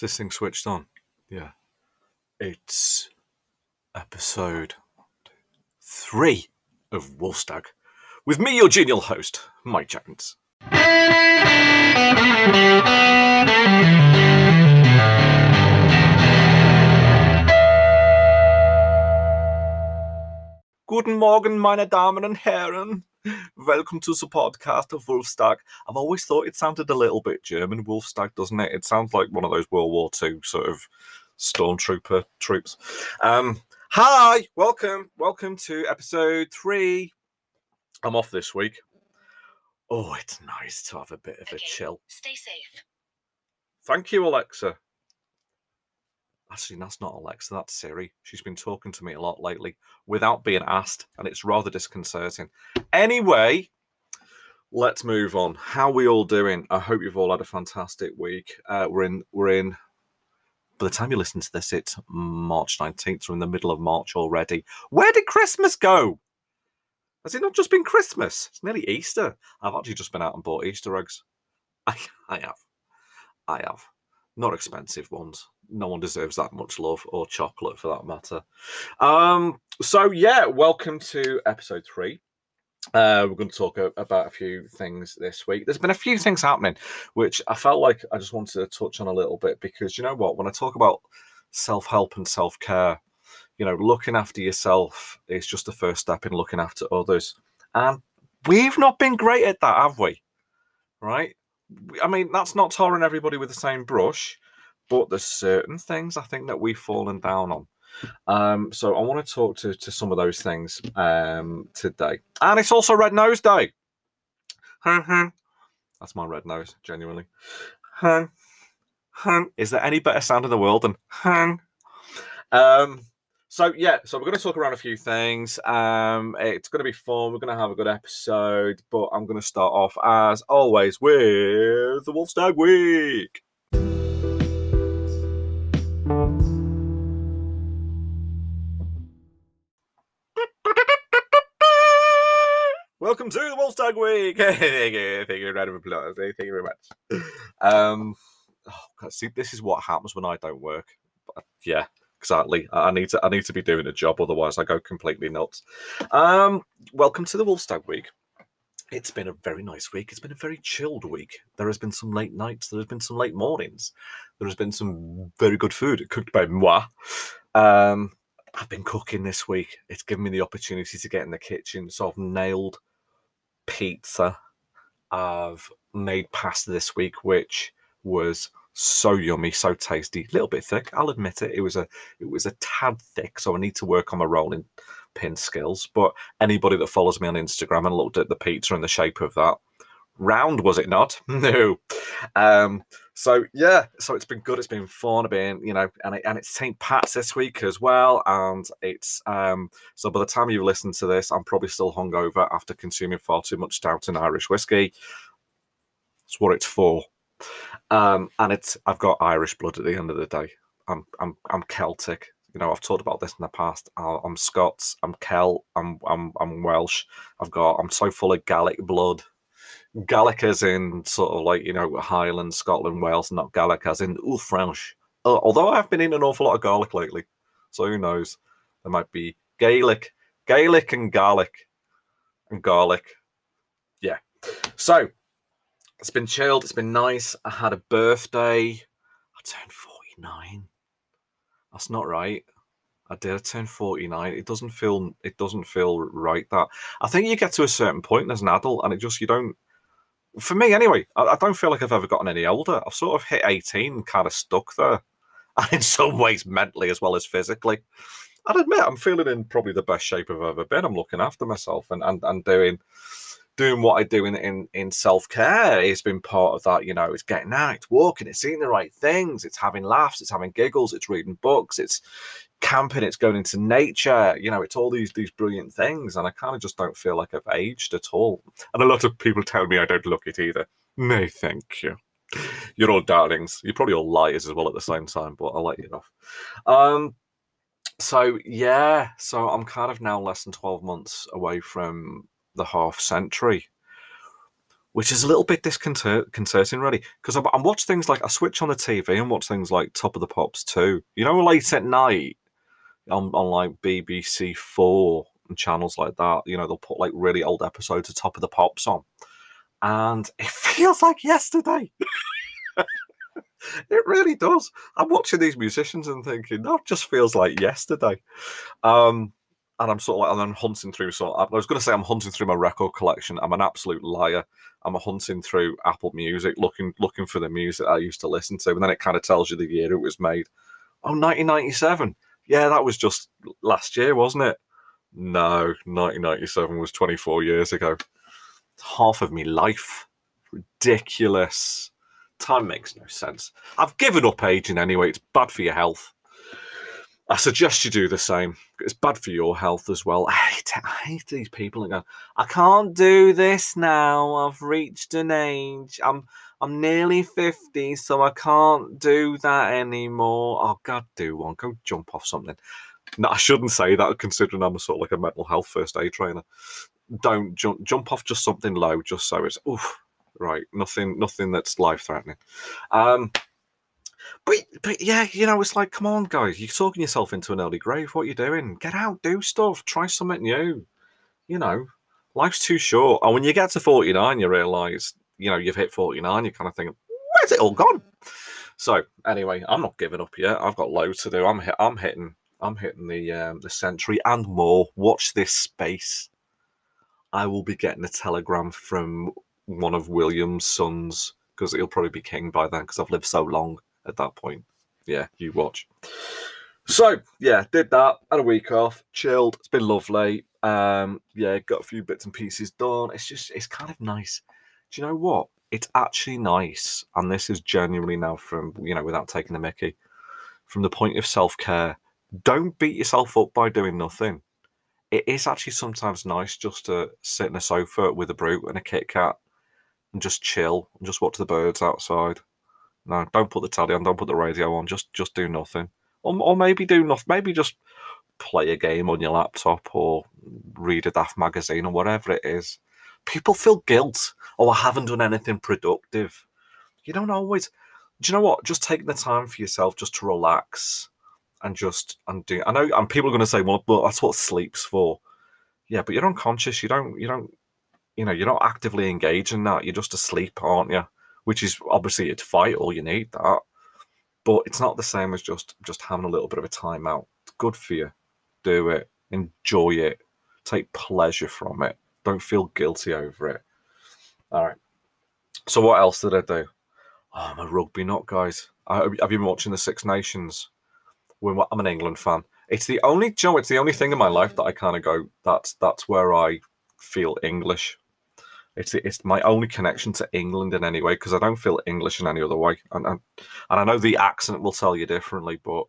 Is this thing switched on? Yeah. It's episode three of Wolfstag with me, your genial host, Mike Jones. Guten Morgen, meine Damen und Herren. Welcome to the podcast of Wolfstag. I've always thought it sounded a little bit German, Wolfstag, doesn't it? It sounds like one of those World War II sort of stormtrooper troops. Um, hi, welcome, welcome to episode three. I'm off this week. Oh, it's nice to have a bit of a chill. Stay safe. Thank you, Alexa. Actually, that's not Alexa, that's Siri. She's been talking to me a lot lately without being asked, and it's rather disconcerting. Anyway, let's move on. How we all doing? I hope you've all had a fantastic week. Uh, we're in we're in by the time you listen to this, it's March 19th. We're in the middle of March already. Where did Christmas go? Has it not just been Christmas? It's nearly Easter. I've actually just been out and bought Easter eggs. I, I have. I have. Not expensive ones. No one deserves that much love or chocolate for that matter. Um, so yeah, welcome to episode three. Uh, we're going to talk about a few things this week. There's been a few things happening, which I felt like I just wanted to touch on a little bit because you know what? When I talk about self help and self care, you know, looking after yourself is just the first step in looking after others. And we've not been great at that, have we? Right? I mean, that's not tarring everybody with the same brush, but there's certain things I think that we've fallen down on. Um, so I want to talk to, to some of those things um, today. And it's also Red Nose Day. That's my red nose, genuinely. Is there any better sound in the world than um so yeah, so we're going to talk around a few things. Um, it's going to be fun. We're going to have a good episode, but I'm going to start off as always with the Wolf's Wolfstag Week. Welcome to the Wolfstag Week. thank you, thank you, round of applause. Thank you very much. Um, oh God, see, this is what happens when I don't work. But, yeah, exactly. I I need to. I need to be doing a job, otherwise I go completely nuts. Um, welcome to the Wolfstag Week. It's been a very nice week. It's been a very chilled week. There has been some late nights. There has been some late mornings. There has been some very good food cooked by moi. Um, I've been cooking this week. It's given me the opportunity to get in the kitchen. So I've nailed pizza. I've made pasta this week, which was so yummy, so tasty. A little bit thick, I'll admit it. It was a it was a tad thick, so I need to work on my rolling pin skills. But anybody that follows me on Instagram and looked at the pizza and the shape of that, round was it not? No. Um, so yeah, so it's been good. It's been fun. It's been you know, and it, and it's St. Pat's this week as well, and it's um. So by the time you listen to this, I'm probably still hungover after consuming far too much stout and Irish whiskey. That's what it's for. Um, and it's I've got Irish blood at the end of the day. I'm I'm I'm Celtic. You know, I've talked about this in the past. I'm Scots. I'm Celt. I'm I'm I'm Welsh. I've got. I'm so full of Gaelic blood. Gaelic as in sort of like you know Highland, Scotland, Wales, not Gaelic as in ooh French. Uh, although I've been eating an awful lot of garlic lately, so who knows? There might be Gaelic, Gaelic and Gaelic, and garlic. Yeah. So it's been chilled. It's been nice. I had a birthday. I turned forty nine. That's not right. I did. I turned forty nine. It doesn't feel. It doesn't feel right. That I think you get to a certain point as an adult, and it just you don't. For me, anyway, I, I don't feel like I've ever gotten any older. I've sort of hit eighteen, kind of stuck there, and in some ways, mentally as well as physically. I'd admit I'm feeling in probably the best shape I've ever been. I'm looking after myself and and, and doing doing what I do in in, in self care It's been part of that. You know, it's getting out, it's walking, it's seeing the right things, it's having laughs, it's having giggles, it's reading books, it's camping, it's going into nature. You know, it's all these these brilliant things, and I kind of just don't feel like I've aged at all. And a lot of people tell me I don't look it either. No, thank you. You're all darlings. You're probably all liars as well at the same time, but I'll let you off. Um, so yeah, so I'm kind of now less than 12 months away from the half century, which is a little bit disconcerting, really, because I, watch things like I switch on the TV and watch things like Top of the Pops 2. You know, late at night on on like BBC Four and channels like that. You know, they'll put like really old episodes of Top of the Pops on, and it feels like yesterday. it really does. I'm watching these musicians and thinking that just feels like yesterday. Um, and I'm sort of like, and I'm hunting through. So I was going to say I'm hunting through my record collection. I'm an absolute liar. I'm hunting through Apple Music, looking looking for the music I used to listen to, and then it kind of tells you the year it was made. Oh, 1997. Yeah, that was just last year, wasn't it? No, 1997 was 24 years ago. Half of me life. Ridiculous. Time makes no sense. I've given up aging anyway. It's bad for your health. I suggest you do the same. It's bad for your health as well. I hate, I hate these people that go, I can't do this now. I've reached an age. I'm I'm nearly 50, so I can't do that anymore. Oh, God, do one. Go jump off something. No, I shouldn't say that considering I'm a sort of like a mental health first aid trainer. Don't jump jump off just something low, just so it's oof, right. Nothing nothing that's life threatening. Um but but yeah, you know, it's like, come on, guys, you're talking yourself into an early grave. What are you doing? Get out, do stuff, try something new. You know, life's too short. And when you get to 49, you realise, you know, you've hit 49, you kind of think, where's it all gone? So anyway, I'm not giving up yet. I've got loads to do. I'm hit, I'm hitting I'm hitting the um, the century and more. Watch this space. I will be getting a telegram from one of William's sons because he'll probably be king by then because I've lived so long at that point. Yeah, you watch. So yeah, did that. Had a week off, chilled. It's been lovely. Um, yeah, got a few bits and pieces done. It's just it's kind of nice. Do you know what? It's actually nice, and this is genuinely now from you know without taking the Mickey, from the point of self care. Don't beat yourself up by doing nothing. It is actually sometimes nice just to sit in a sofa with a brute and a Kit Kat and just chill and just watch the birds outside no, don't put the telly on. Don't put the radio on. Just just do nothing, or, or maybe do nothing. Maybe just play a game on your laptop or read a daft magazine or whatever it is. People feel guilt. Oh, I haven't done anything productive. You don't always. Do you know what? Just take the time for yourself just to relax and just and do. I know, and people are going to say, "Well, that's what sleep's for." Yeah, but you're unconscious. You don't. You don't. You know, you're not actively engaged in that. You're just asleep, aren't you? Which is obviously it's vital. You need that, but it's not the same as just just having a little bit of a timeout. It's good for you. Do it. Enjoy it. Take pleasure from it. Don't feel guilty over it. All right. So what else did I do? Oh, I'm a rugby nut, guys. I, have you been watching the Six Nations? I'm an England fan. It's the only, Joe. it's the only thing in my life that I kind of go. That's that's where I feel English. It's it's my only connection to England in any way because I don't feel English in any other way, and, and and I know the accent will tell you differently, but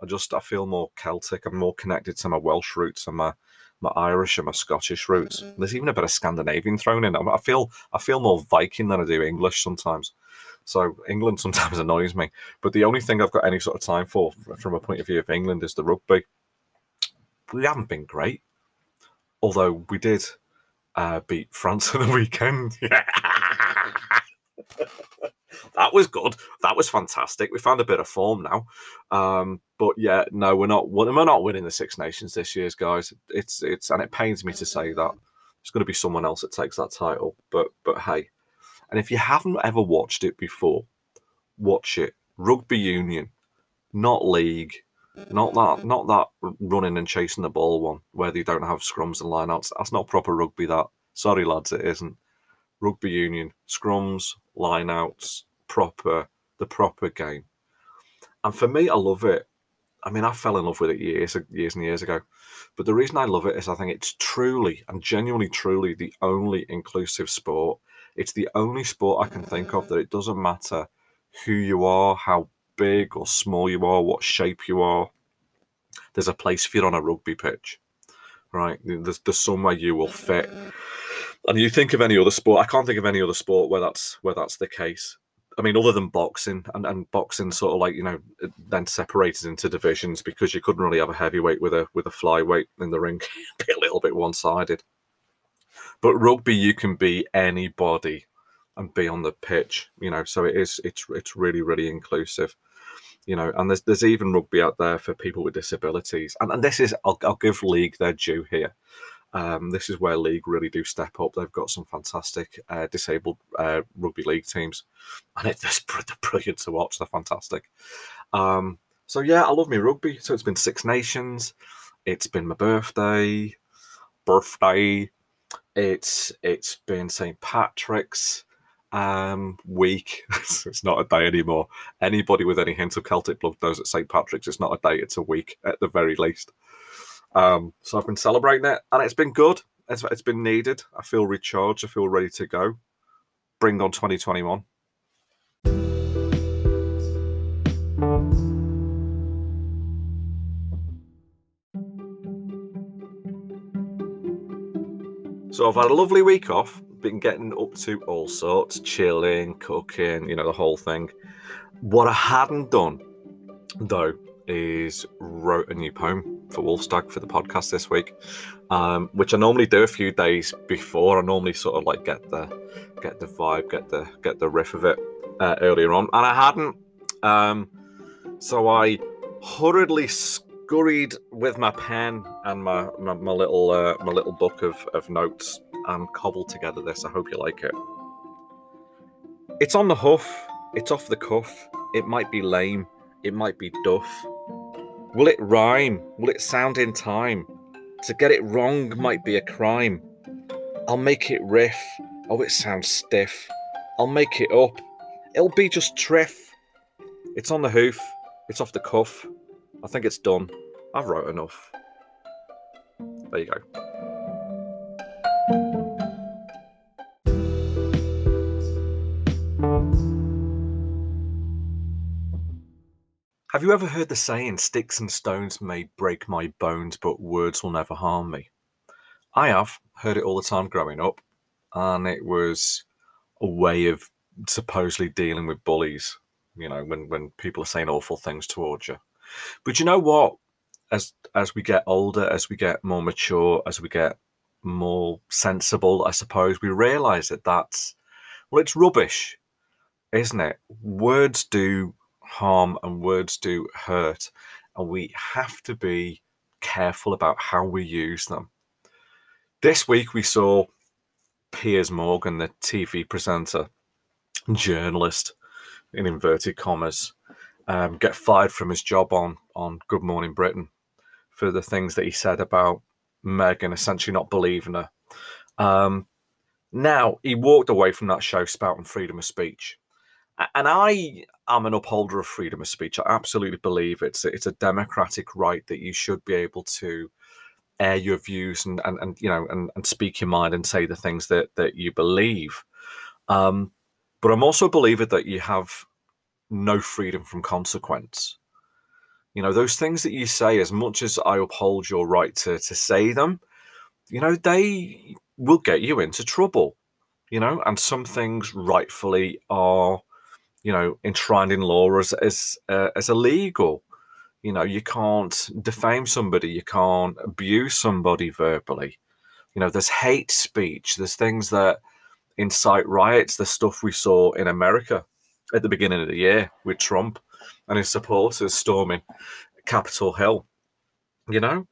I just I feel more Celtic. I'm more connected to my Welsh roots and my my Irish and my Scottish roots. Mm-hmm. There's even a bit of Scandinavian thrown in. I feel I feel more Viking than I do English sometimes. So England sometimes annoys me. But the only thing I've got any sort of time for, from a point of view of England, is the rugby. We haven't been great, although we did uh, beat France on the weekend. that was good. That was fantastic. We found a bit of form now. Um, but yeah, no, we're not. We're not winning the Six Nations this year, guys. It's it's and it pains me to say that. It's going to be someone else that takes that title. But but hey, and if you haven't ever watched it before, watch it. Rugby Union, not league. Not that, not that running and chasing the ball one where they don't have scrums and lineouts. That's not proper rugby. That sorry lads, it isn't. Rugby union scrums, lineouts, proper the proper game. And for me, I love it. I mean, I fell in love with it years, years and years ago. But the reason I love it is I think it's truly and genuinely, truly the only inclusive sport. It's the only sport I can think of that it doesn't matter who you are, how big or small you are, what shape you are, there's a place for you on a rugby pitch, right? There's, there's somewhere you will fit. And you think of any other sport, I can't think of any other sport where that's where that's the case. I mean, other than boxing, and, and boxing sort of like you know then separated into divisions because you couldn't really have a heavyweight with a with a flyweight in the ring, be a little bit one sided. But rugby, you can be anybody and be on the pitch. You know, so it is it's it's really really inclusive. You know, and there's there's even rugby out there for people with disabilities, and, and this is I'll, I'll give league their due here. Um, this is where league really do step up. They've got some fantastic uh, disabled uh, rugby league teams, and it's they're brilliant to watch. They're fantastic. Um, so yeah, I love me rugby. So it's been Six Nations. It's been my birthday. Birthday. It's it's been St Patrick's um, week. it's not a day anymore. Anybody with any hint of Celtic blood knows that St Patrick's it's not a day; it's a week at the very least. Um, so I've been celebrating it, and it's been good. It's, it's been needed. I feel recharged. I feel ready to go. Bring on 2021. So I've had a lovely week off, been getting up to all sorts, chilling, cooking, you know, the whole thing. What I hadn't done, though, is wrote a new poem for Wolfstag for the podcast this week, um, which I normally do a few days before. I normally sort of like get the get the vibe, get the get the riff of it uh, earlier on, and I hadn't. Um, so I hurriedly scurried with my pen and my my, my little uh, my little book of, of notes and cobbled together this. I hope you like it. It's on the hoof, It's off the cuff. It might be lame. It might be duff. Will it rhyme? Will it sound in time? To get it wrong might be a crime. I'll make it riff. Oh, it sounds stiff. I'll make it up. It'll be just triff. It's on the hoof. It's off the cuff. I think it's done. I've wrote enough. There you go. Have you ever heard the saying, sticks and stones may break my bones, but words will never harm me? I have heard it all the time growing up, and it was a way of supposedly dealing with bullies, you know, when, when people are saying awful things towards you. But you know what? As as we get older, as we get more mature, as we get more sensible, I suppose, we realise that that's well, it's rubbish, isn't it? Words do harm and words do hurt, and we have to be careful about how we use them. This week we saw Piers Morgan, the TV presenter, journalist, in inverted commas, um, get fired from his job on on Good Morning Britain for the things that he said about Meghan, essentially not believing her. Um, now he walked away from that show spouting freedom of speech, and I am an upholder of freedom of speech. I absolutely believe it's a, it's a democratic right that you should be able to air your views and and, and you know and, and speak your mind and say the things that that you believe. Um, but I'm also a believer that you have no freedom from consequence. You know, those things that you say, as much as I uphold your right to to say them, you know, they will get you into trouble. You know, and some things rightfully are you know, enshrined in law as as uh, as illegal. You know, you can't defame somebody, you can't abuse somebody verbally. You know, there's hate speech. There's things that incite riots. The stuff we saw in America at the beginning of the year with Trump and his supporters storming Capitol Hill. You know,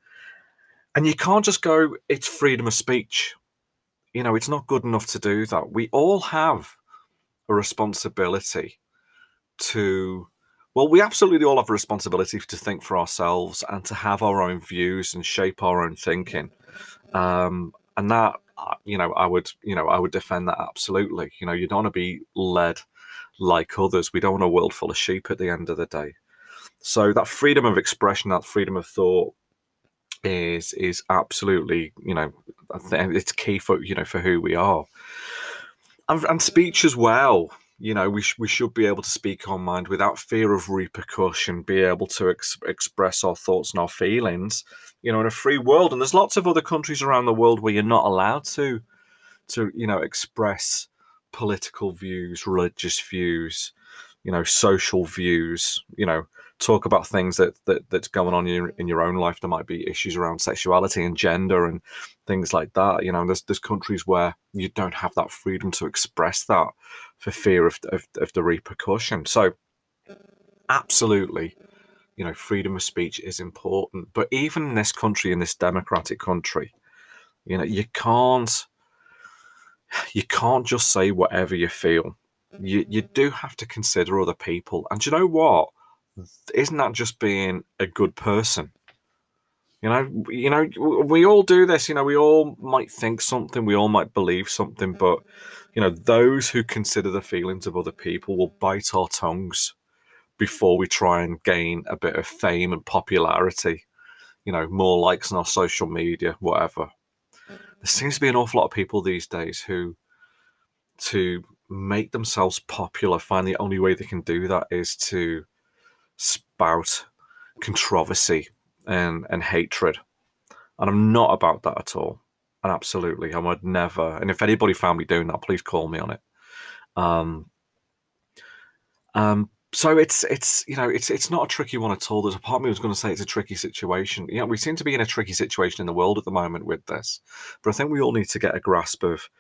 and you can't just go. It's freedom of speech. You know, it's not good enough to do that. We all have a responsibility to well we absolutely all have a responsibility to think for ourselves and to have our own views and shape our own thinking. Um, and that uh, you know i would you know i would defend that absolutely. You know you don't want to be led like others. We don't want a world full of sheep at the end of the day. So that freedom of expression that freedom of thought is is absolutely you know it's key for you know for who we are and, and speech as well. You know we, sh- we should be able to speak our mind without fear of repercussion be able to ex- express our thoughts and our feelings you know in a free world. And there's lots of other countries around the world where you're not allowed to to you know express political views religious views you know social views you know talk about things that, that that's going on in your, in your own life. There might be issues around sexuality and gender and things like that. You know, there's there's countries where you don't have that freedom to express that for fear of of, of the repercussion. So, absolutely, you know, freedom of speech is important. But even in this country, in this democratic country, you know, you can't you can't just say whatever you feel. You you do have to consider other people. And you know what? Isn't that just being a good person? You know, you know, we all do this. You know, we all might think something, we all might believe something, but you know, those who consider the feelings of other people will bite our tongues before we try and gain a bit of fame and popularity. You know, more likes on our social media, whatever there seems to be an awful lot of people these days who, to make themselves popular, find the only way they can do that is to spout controversy and, and hatred. And I'm not about that at all. And absolutely, I would never. And if anybody found me doing that, please call me on it. Um, um, so it's it's you know it's it's not a tricky one at all. There's a part of me was going to say it's a tricky situation. You know, we seem to be in a tricky situation in the world at the moment with this, but I think we all need to get a grasp of,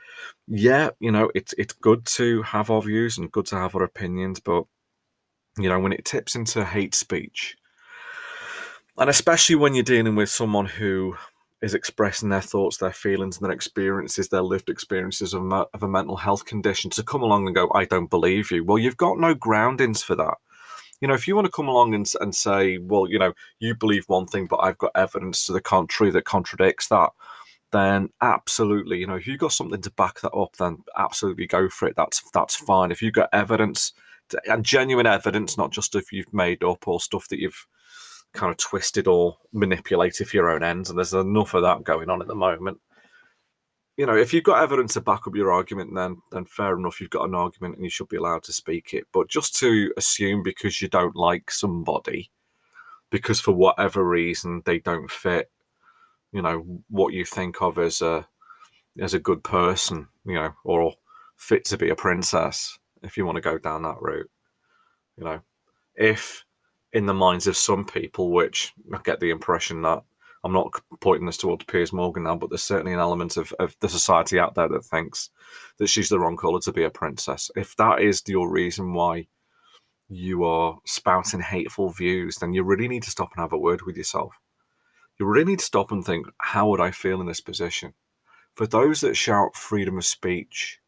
yeah, you know, it's it's good to have our views and good to have our opinions, but you know, when it tips into hate speech, and especially when you're dealing with someone who is expressing their thoughts, their feelings, and their experiences, their lived experiences of, of a mental health condition, to come along and go, I don't believe you. Well, you've got no groundings for that. You know, if you want to come along and, and say, well, you know, you believe one thing, but I've got evidence to the contrary that contradicts that, then absolutely, you know, if you've got something to back that up, then absolutely go for it. That's that's fine. If you've got evidence and genuine evidence, not just if you've made up or stuff that you've kind of twisted or manipulated for your own ends, and there's enough of that going on at the moment. You know, if you've got evidence to back up your argument, then then fair enough, you've got an argument and you should be allowed to speak it. But just to assume because you don't like somebody, because for whatever reason they don't fit, you know, what you think of as a as a good person, you know, or fit to be a princess, if you want to go down that route. You know, if in the minds of some people, which I get the impression that I'm not pointing this towards Piers Morgan now, but there's certainly an element of, of the society out there that thinks that she's the wrong colour to be a princess. If that is your reason why you are spouting hateful views, then you really need to stop and have a word with yourself. You really need to stop and think, how would I feel in this position? For those that shout freedom of speech,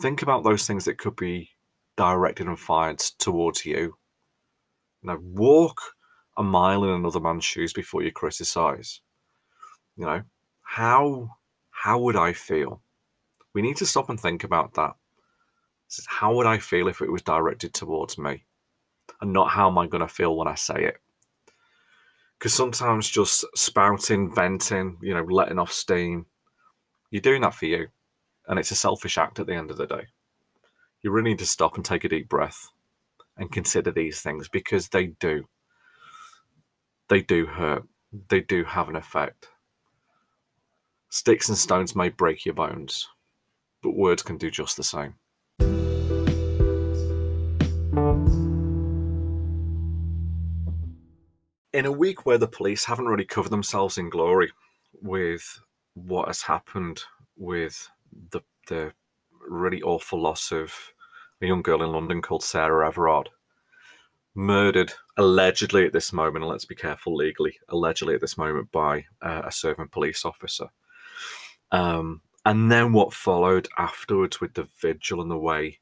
think about those things that could be directed and fired towards you now, walk a mile in another man's shoes before you criticize. You know, how how would I feel? We need to stop and think about that. How would I feel if it was directed towards me? And not how am I going to feel when I say it? Because sometimes just spouting, venting, you know, letting off steam, you're doing that for you. And it's a selfish act at the end of the day. You really need to stop and take a deep breath and consider these things because they do. They do hurt. They do have an effect. Sticks and stones may break your bones, but words can do just the same. In a week where the police haven't really covered themselves in glory with what has happened with the the really awful loss of a young girl in London called Sarah Everard, murdered allegedly at this moment, and let's be careful legally, allegedly at this moment by uh, a serving police officer. Um, and then what followed afterwards with the vigil and the way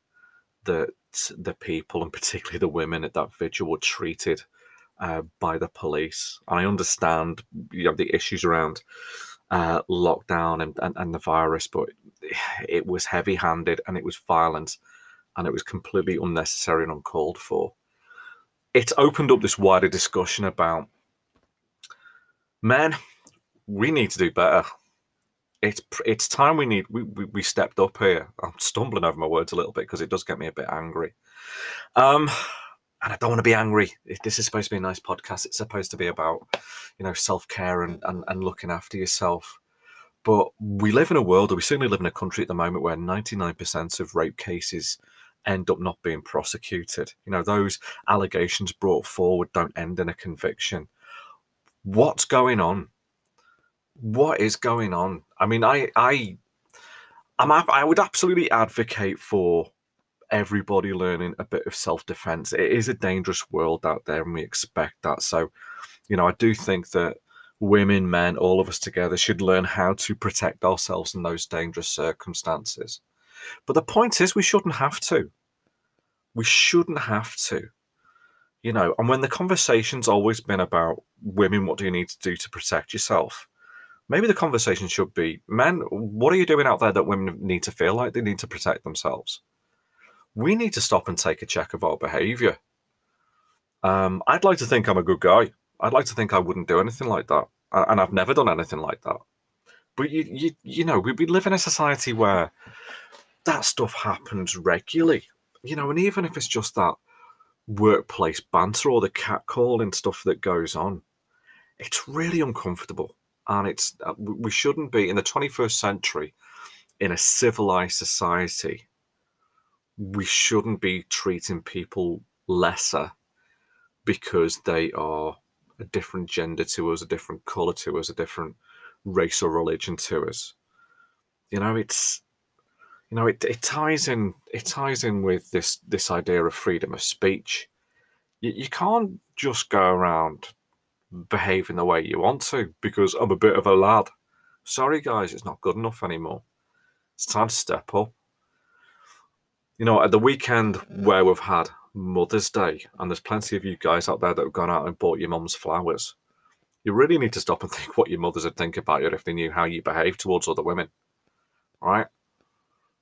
that the people, and particularly the women at that vigil, were treated uh, by the police. I understand you know the issues around uh, lockdown and, and, and the virus, but it was heavy handed and it was violent and it was completely unnecessary and uncalled for. It's opened up this wider discussion about men, we need to do better. It's it's time we need we, we, we stepped up here. I'm stumbling over my words a little bit because it does get me a bit angry. Um and I don't want to be angry. This is supposed to be a nice podcast. It's supposed to be about, you know, self care and, and, and looking after yourself. But we live in a world, or we certainly live in a country at the moment where 99% of rape cases end up not being prosecuted. You know, those allegations brought forward don't end in a conviction. What's going on? What is going on? I mean, I, I, I'm, I would absolutely advocate for everybody learning a bit of self defense. It is a dangerous world out there, and we expect that. So, you know, I do think that women, men, all of us together should learn how to protect ourselves in those dangerous circumstances. But the point is, we shouldn't have to. We shouldn't have to. You know, and when the conversation's always been about women, what do you need to do to protect yourself? Maybe the conversation should be men, what are you doing out there that women need to feel like they need to protect themselves? We need to stop and take a check of our behavior. Um, I'd like to think I'm a good guy. I'd like to think I wouldn't do anything like that, and I've never done anything like that. But you, you, you know, we, we live in a society where that stuff happens regularly, you know, and even if it's just that workplace banter or the catcalling stuff that goes on, it's really uncomfortable, and it's uh, we shouldn't be in the 21st century in a civilized society. We shouldn't be treating people lesser because they are a different gender to us, a different color to us, a different race or religion to us. You know, it's you know, it, it ties in it ties in with this this idea of freedom of speech. You, you can't just go around behaving the way you want to because I'm a bit of a lad. Sorry, guys, it's not good enough anymore. It's time to step up. You know, at the weekend where we've had Mother's Day, and there's plenty of you guys out there that have gone out and bought your mum's flowers. You really need to stop and think what your mothers would think about you if they knew how you behave towards other women. Right?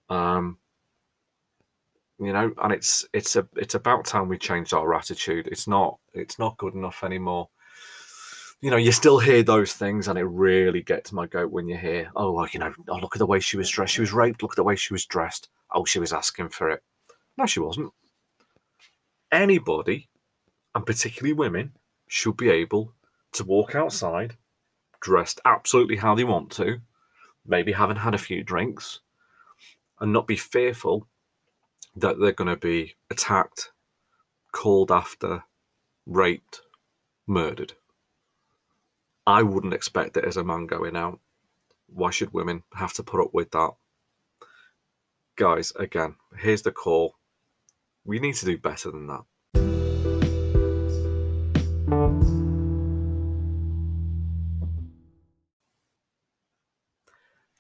Um, you know, and it's it's a it's about time we changed our attitude. It's not it's not good enough anymore. You know, you still hear those things, and it really gets my goat when you hear, "Oh, well, you know, oh, look at the way she was dressed. She was raped. Look at the way she was dressed. Oh, she was asking for it." No, she wasn't anybody, and particularly women, should be able to walk outside dressed absolutely how they want to, maybe having had a few drinks, and not be fearful that they're going to be attacked, called after, raped, murdered. I wouldn't expect it as a man going out. Why should women have to put up with that? Guys, again, here's the call we need to do better than that.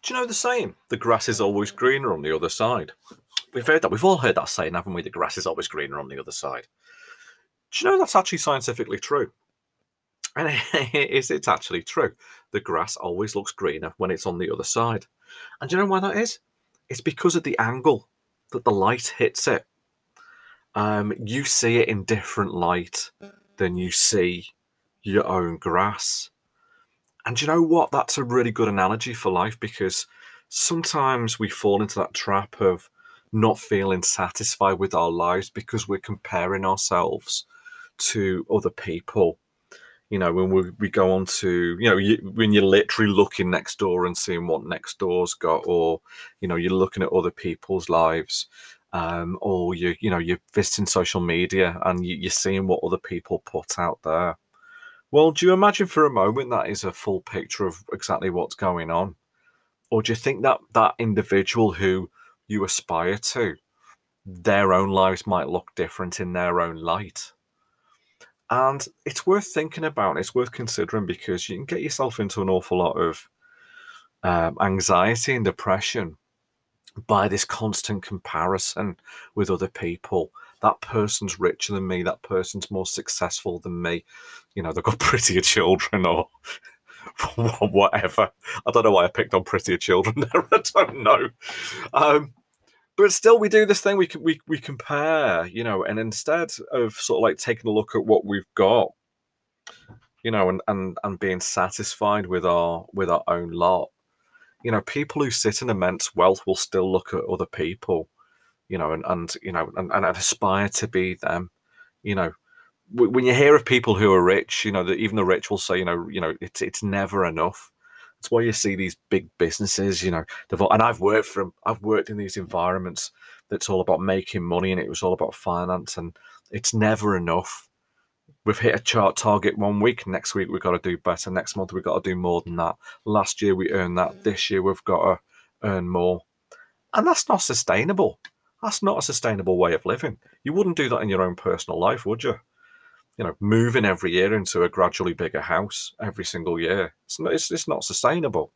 Do you know the saying? The grass is always greener on the other side. We've heard that. We've all heard that saying, haven't we? The grass is always greener on the other side. Do you know that's actually scientifically true? And is it actually true? The grass always looks greener when it's on the other side. And do you know why that is? It's because of the angle that the light hits it um, you see it in different light than you see your own grass. And you know what? That's a really good analogy for life because sometimes we fall into that trap of not feeling satisfied with our lives because we're comparing ourselves to other people. You know, when we, we go on to, you know, you, when you're literally looking next door and seeing what next door's got, or, you know, you're looking at other people's lives um, or you you know you're visiting social media and you, you're seeing what other people put out there. Well, do you imagine for a moment that is a full picture of exactly what's going on, or do you think that that individual who you aspire to, their own lives might look different in their own light? And it's worth thinking about. It's worth considering because you can get yourself into an awful lot of um, anxiety and depression by this constant comparison with other people. That person's richer than me. That person's more successful than me. You know, they've got prettier children or whatever. I don't know why I picked on prettier children there. I don't know. Um, but still, we do this thing. We we we compare, you know, and instead of sort of like taking a look at what we've got, you know, and and and being satisfied with our with our own lot, you know, people who sit in immense wealth will still look at other people, you know, and, and you know, and, and aspire to be them. You know, when you hear of people who are rich, you know, that even the rich will say, you know, you know, it's it's never enough. That's why you see these big businesses, you know, and I've worked from, I've worked in these environments that's all about making money and it was all about finance and it's never enough. We've hit a chart target one week. Next week we've got to do better. Next month we've got to do more than that. Last year we earned that. This year we've got to earn more, and that's not sustainable. That's not a sustainable way of living. You wouldn't do that in your own personal life, would you? You know, moving every year into a gradually bigger house every single year. It's not, it's, it's not sustainable.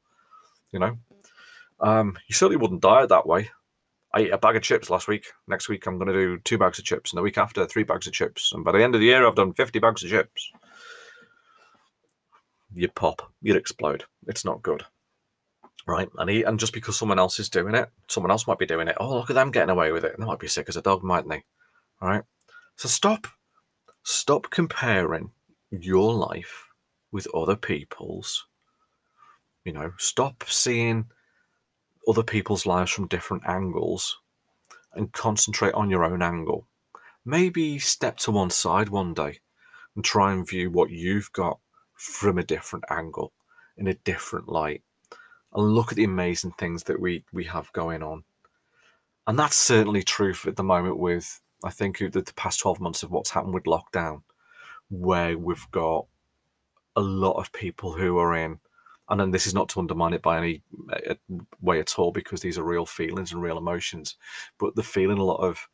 You know, um, you certainly wouldn't diet that way. I ate a bag of chips last week. Next week, I'm going to do two bags of chips. And the week after, three bags of chips. And by the end of the year, I've done 50 bags of chips. You'd pop. You'd explode. It's not good. Right? And, he, and just because someone else is doing it, someone else might be doing it. Oh, look at them getting away with it. They might be sick as a dog, mightn't they? All right? So stop. Stop comparing your life with other people's. You know, stop seeing other people's lives from different angles and concentrate on your own angle. Maybe step to one side one day and try and view what you've got from a different angle, in a different light, and look at the amazing things that we, we have going on. And that's certainly true at the moment with, I think, the, the past 12 months of what's happened with lockdown, where we've got a lot of people who are in and then this is not to undermine it by any uh, way at all because these are real feelings and real emotions but they're feeling a lot of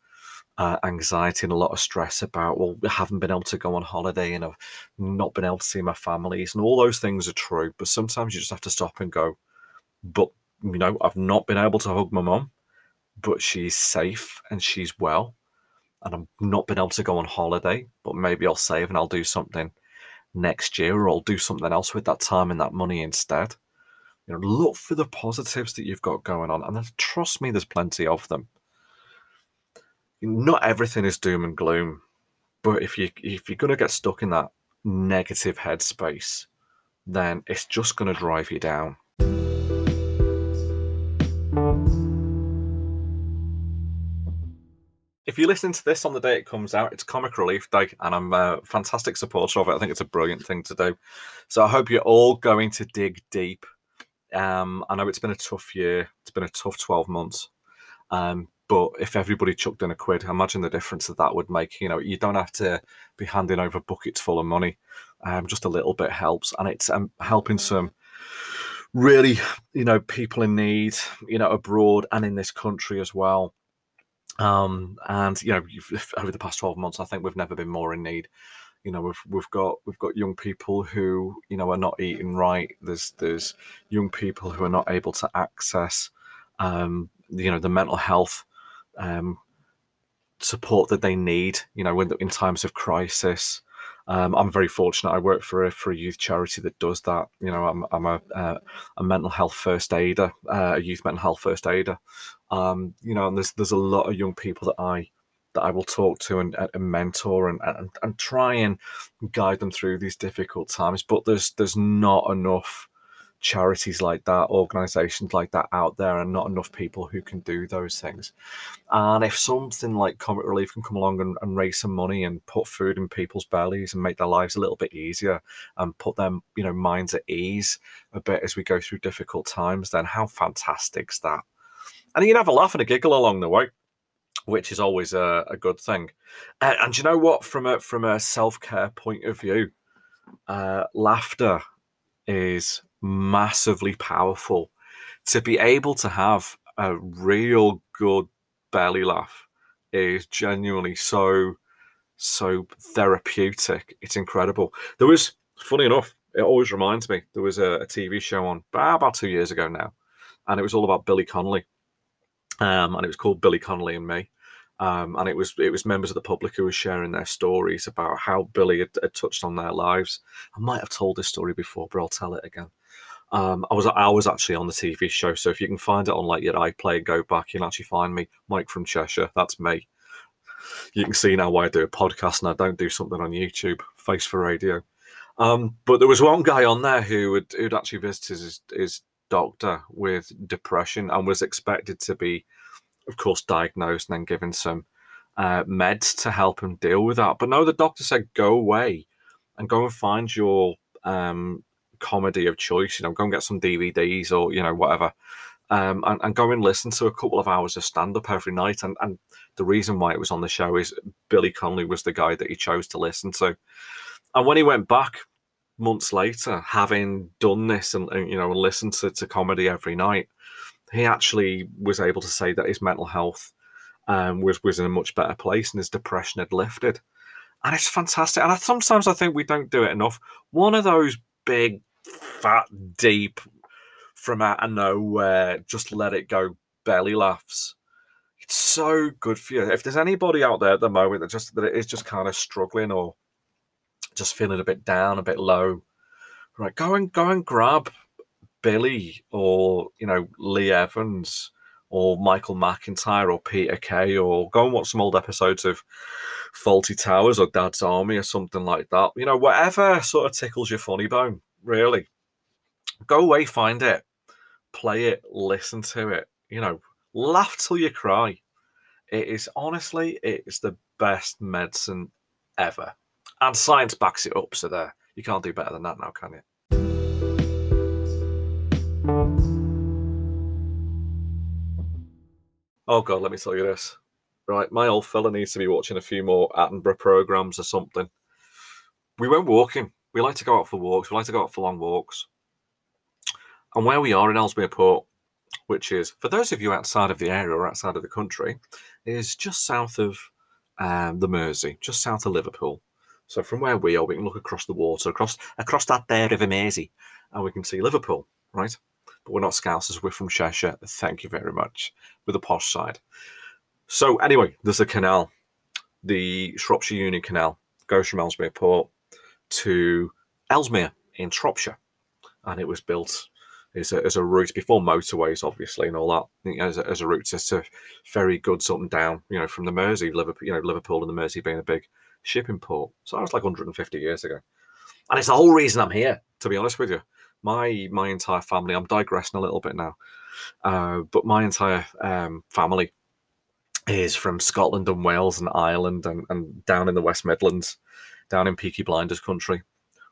uh, anxiety and a lot of stress about well i haven't been able to go on holiday and i've not been able to see my families and all those things are true but sometimes you just have to stop and go but you know i've not been able to hug my mom but she's safe and she's well and i've not been able to go on holiday but maybe i'll save and i'll do something next year or I'll do something else with that time and that money instead. You know, look for the positives that you've got going on, and trust me, there's plenty of them. Not everything is doom and gloom, but if you if you're gonna get stuck in that negative headspace, then it's just gonna drive you down. If you listen to this on the day it comes out, it's Comic Relief Day, and I'm a fantastic supporter of it. I think it's a brilliant thing to do. So I hope you're all going to dig deep. Um, I know it's been a tough year, it's been a tough 12 months. Um, but if everybody chucked in a quid, imagine the difference that that would make. You know, you don't have to be handing over buckets full of money. Um, just a little bit helps, and it's um, helping some really, you know, people in need, you know, abroad and in this country as well. Um, and you know, over the past twelve months, I think we've never been more in need. You know, we've we've got we've got young people who you know are not eating right. There's there's young people who are not able to access, um, you know, the mental health um, support that they need. You know, when in times of crisis. Um, I'm very fortunate. I work for a for a youth charity that does that. You know, I'm I'm a uh, a mental health first aider, uh, a youth mental health first aider. Um, you know, and there's there's a lot of young people that I that I will talk to and, and mentor and, and and try and guide them through these difficult times. But there's there's not enough charities like that, organizations like that out there, and not enough people who can do those things. And if something like Comic Relief can come along and, and raise some money and put food in people's bellies and make their lives a little bit easier and put them, you know, minds at ease a bit as we go through difficult times, then how fantastic is that? And you can have a laugh and a giggle along the way which is always a, a good thing. Uh, and you know what? From a from a self care point of view, uh, laughter is massively powerful. To be able to have a real good belly laugh is genuinely so so therapeutic. It's incredible. There was funny enough, it always reminds me, there was a, a TV show on about two years ago now, and it was all about Billy Connolly. Um, and it was called Billy Connolly and Me. Um, and it was it was members of the public who were sharing their stories about how Billy had, had, touched on their lives. I might have told this story before, but I'll tell it again. Um, I was I was actually on the TV show, so if you can find it on like your iPlayer, go back, you can actually find me, Mike from Cheshire. That's me. You can see now why I do a podcast and I don't do something on YouTube, face for radio. Um, but there was one guy on there who had who'd actually visited his, his doctor with depression and was expected to be, of course, diagnosed and then given some uh, meds to help him deal with that. But no, the doctor said go away and go and find your um, comedy of choice. You know, go and get some DVDs or you know whatever um, and, and go and listen to a couple of hours of stand up every night. And, and the reason why it was on the show is Billy Connolly was the guy that he chose to listen to. And when he went back months later, having done this and, and you know, listened to, to comedy every night, he actually was able to say that his mental health um, was was in a much better place and his depression had lifted. And it's fantastic. And I, sometimes I think we don't do it enough. One of those big, fat, deep, from out of nowhere, just let it go belly laughs. It's so good for you. If there's anybody out there at the moment that just that is just kind of struggling or just feeling a bit down, a bit low, right, go and go and grab Billy or you know Lee Evans or Michael McIntyre or Peter Kay or go and watch some old episodes of Fawlty Towers or Dad's Army or something like that. You know, whatever sort of tickles your funny bone, really. Go away, find it, play it, listen to it. You know, laugh till you cry. It is honestly, it is the best medicine ever. And science backs it up, so there. You can't do better than that now, can you? Oh god, let me tell you this. Right, my old fella needs to be watching a few more Attenborough programs or something. We went walking. We like to go out for walks. We like to go out for long walks. And where we are in Ellesmere Port, which is, for those of you outside of the area or outside of the country, is just south of um, the Mersey, just south of Liverpool. So from where we are, we can look across the water, across across that there River Mersey, and we can see Liverpool, right? But we're not Scousers, we're from Cheshire. Thank you very much. With the posh side. So anyway, there's a canal, the Shropshire Union Canal, goes from Ellesmere Port to Ellesmere in Shropshire, and it was built as a, as a route before motorways, obviously, and all that. As a, as a route to, to ferry goods up and down, you know, from the Mersey, Liverpool, you know, Liverpool and the Mersey being a big shipping port. So that was like 150 years ago, and it's the whole reason I'm here. To be honest with you, my my entire family. I'm digressing a little bit now, uh, but my entire um, family is from Scotland and Wales and Ireland and, and down in the West Midlands, down in Peaky Blinders country,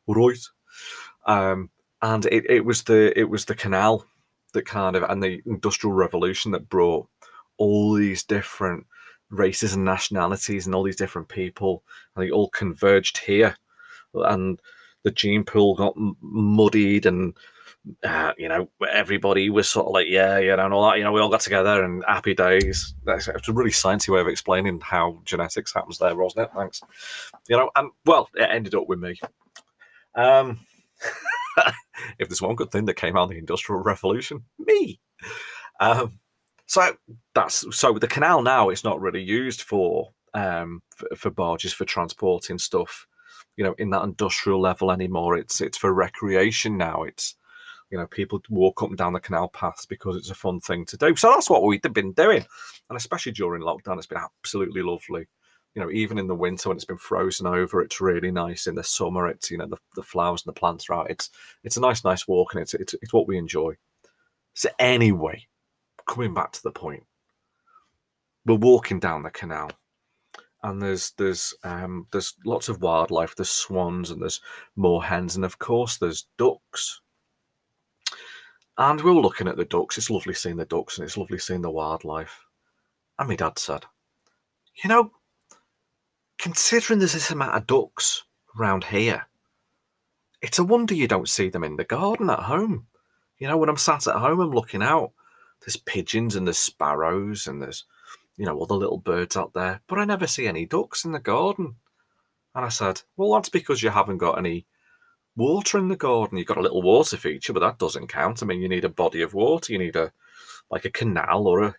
right? Um, and it, it was the it was the canal that kind of and the industrial revolution that brought all these different races and nationalities and all these different people and they all converged here and the gene pool got muddied and uh, you know, everybody was sort of like, yeah, you know, and all that. You know, we all got together and happy days. It's a really sciencey way of explaining how genetics happens there, it? Thanks. You know, and well, it ended up with me. Um, if there's one good thing that came out of the Industrial Revolution, me. Um, so that's so the canal now is not really used for um for, for barges for transporting stuff you know in that industrial level anymore it's it's for recreation now it's you know, people walk up and down the canal paths because it's a fun thing to do. So that's what we've been doing. And especially during lockdown, it's been absolutely lovely. You know, even in the winter when it's been frozen over, it's really nice. In the summer, it's you know the, the flowers and the plants are out. It's it's a nice, nice walk, and it's it's, it's what we enjoy. So anyway, coming back to the point, we're walking down the canal, and there's there's um, there's lots of wildlife. There's swans and there's moorhens, and of course there's ducks. And we were looking at the ducks. It's lovely seeing the ducks and it's lovely seeing the wildlife. And my dad said, You know, considering there's this amount of ducks around here, it's a wonder you don't see them in the garden at home. You know, when I'm sat at home, I'm looking out. There's pigeons and there's sparrows and there's, you know, all the little birds out there, but I never see any ducks in the garden. And I said, Well, that's because you haven't got any water in the garden. You've got a little water feature, but that doesn't count. I mean, you need a body of water. You need a like a canal or a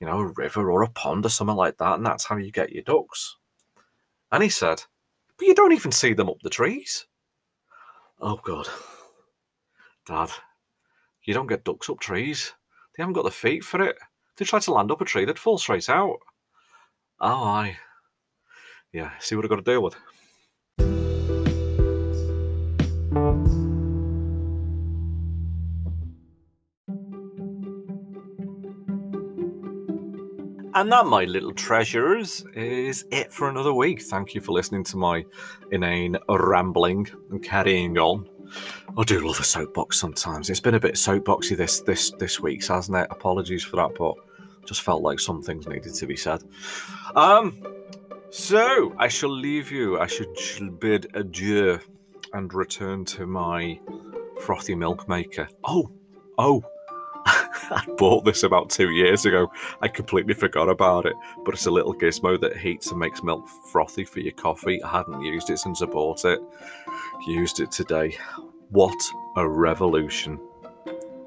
you know a river or a pond or something like that, and that's how you get your ducks. And he said, "But you don't even see them up the trees." Oh God, Dad, you don't get ducks up trees. They haven't got the feet for it. They try to land up a tree, they'd fall straight out. Oh, I. Yeah, see what I've got to deal with. And that, my little treasures, is it for another week. Thank you for listening to my inane rambling and carrying on. I do love a soapbox sometimes. It's been a bit soapboxy this this this week, hasn't it? Apologies for that, but just felt like some things needed to be said. Um, so I shall leave you. I should bid adieu and return to my frothy milk maker. Oh, oh. I bought this about two years ago. I completely forgot about it. But it's a little gizmo that heats and makes milk frothy for your coffee. I hadn't used it since I bought it. Used it today. What a revolution.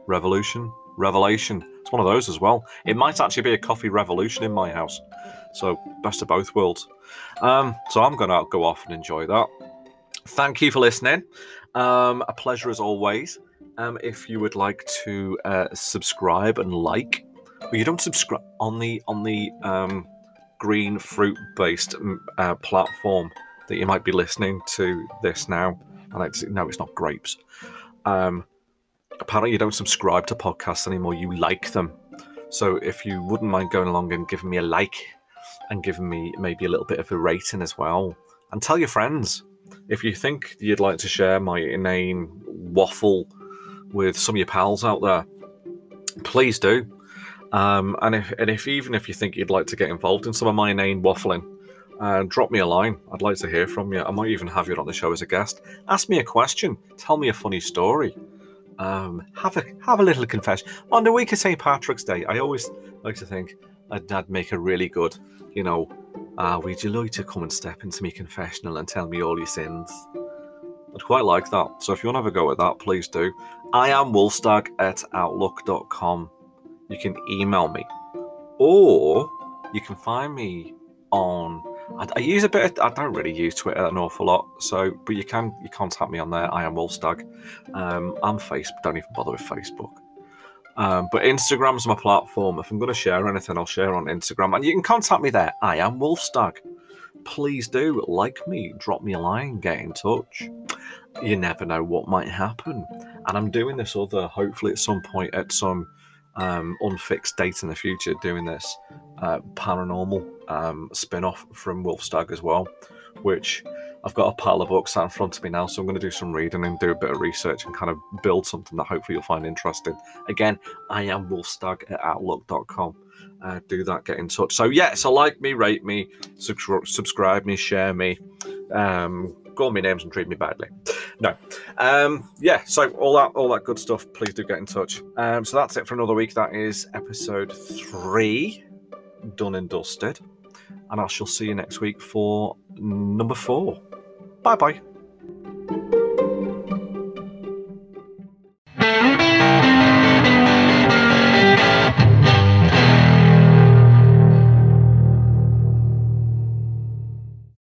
Revolution? Revelation. It's one of those as well. It might actually be a coffee revolution in my house. So, best of both worlds. Um, so, I'm going to go off and enjoy that. Thank you for listening. Um, a pleasure as always. Um, if you would like to uh, subscribe and like, but you don't subscribe on the on the um, green fruit based uh, platform that you might be listening to this now. I, no, it's not grapes. Um, apparently, you don't subscribe to podcasts anymore. You like them. So if you wouldn't mind going along and giving me a like and giving me maybe a little bit of a rating as well, and tell your friends if you think you'd like to share my inane waffle with some of your pals out there, please do. Um, and if and if even if you think you'd like to get involved in some of my inane waffling, uh, drop me a line. I'd like to hear from you. I might even have you on the show as a guest. Ask me a question. Tell me a funny story. Um, have a have a little confession on the week of St Patrick's Day. I always like to think I'd, I'd make a really good, you know, uh, would you like to come and step into me confessional and tell me all your sins? I'd quite like that. So if you want to have a go at that, please do. I am wolfstag at outlook.com. You can email me. Or you can find me on I, I, use a bit. Of, I don't really use Twitter an awful lot, so but you can you contact me on there. I am Wolfstag. Um, I'm Facebook. Don't even bother with Facebook. Um, but Instagram's my platform. If I'm going to share anything, I'll share on Instagram, and you can contact me there. I am Wolfstag. Please do like me, drop me a line, get in touch. You never know what might happen. And I'm doing this other, hopefully at some point, at some um, unfixed date in the future, doing this uh, paranormal um, spin off from Wolfstag as well, which I've got a pile of books out in front of me now, so I'm going to do some reading and do a bit of research and kind of build something that hopefully you'll find interesting. Again, I am wolfstag at outlook.com. Uh, do that, get in touch. So, yeah, so like me, rate me, subscribe me, share me, um, call me names and treat me badly. No, um, yeah. So all that, all that good stuff. Please do get in touch. Um, so that's it for another week. That is episode three done and dusted. And I shall see you next week for number four. Bye bye.